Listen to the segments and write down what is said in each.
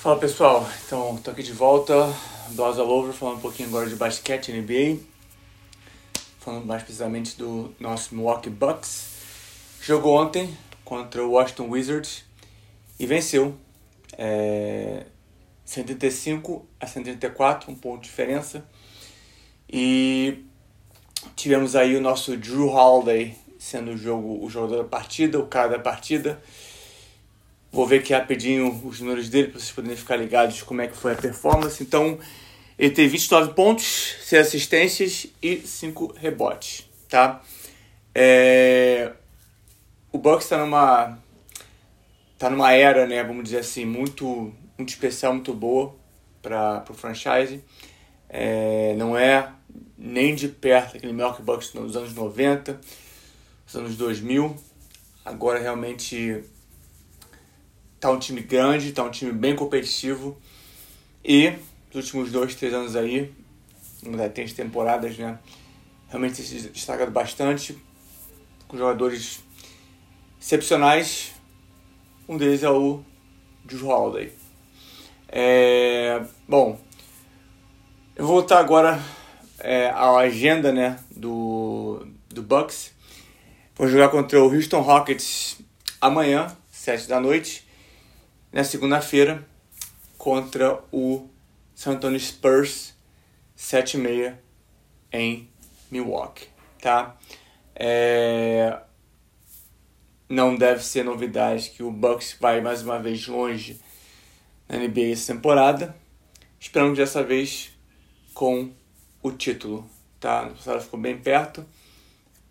Fala pessoal, então tô aqui de volta, Blouse All Over, falando um pouquinho agora de basquete NBA, falando mais precisamente do nosso Milwaukee Bucks. Jogou ontem contra o Washington Wizards e venceu. É, 135 a 134, um ponto de diferença. E tivemos aí o nosso Drew Holiday sendo o, jogo, o jogador da partida, o cara da partida. Vou ver aqui rapidinho os números dele para vocês poderem ficar ligados como é que foi a performance. Então, ele teve 29 pontos, 6 assistências e 5 rebotes, tá? É... O Bucks está numa tá numa era, né, vamos dizer assim, muito muito especial, muito boa para o franchise. É... Não é nem de perto aquele Milwaukee Bucks nos anos 90, nos anos 2000. Agora realmente tá um time grande, tá um time bem competitivo e nos últimos dois, três anos aí, tem as temporadas, né? Realmente se destacado bastante com jogadores excepcionais. Um deles é o Drew Holiday. É, bom, eu vou voltar agora é, à agenda né, do, do Bucks. Vou jogar contra o Houston Rockets amanhã, 7 da noite na segunda-feira contra o San Antonio Spurs 7 em Milwaukee, tá? É... Não deve ser novidade que o Bucks vai mais uma vez longe na NBA essa temporada. Esperamos dessa vez com o título, tá? O passado ficou bem perto.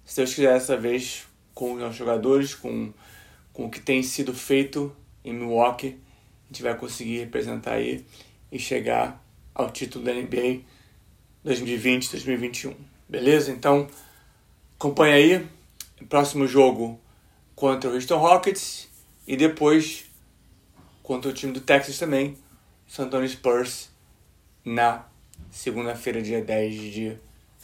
Se Deus quiser dessa vez com os nossos jogadores, com, com o que tem sido feito em Milwaukee, a gente vai conseguir representar aí e chegar ao título da NBA 2020-2021. Beleza? Então, acompanha aí próximo jogo contra o Houston Rockets e depois contra o time do Texas também, San Antonio Spurs, na segunda-feira, dia 10 de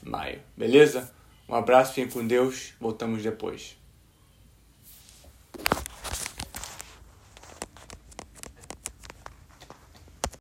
maio. Beleza? Um abraço, fiquem com Deus, voltamos depois.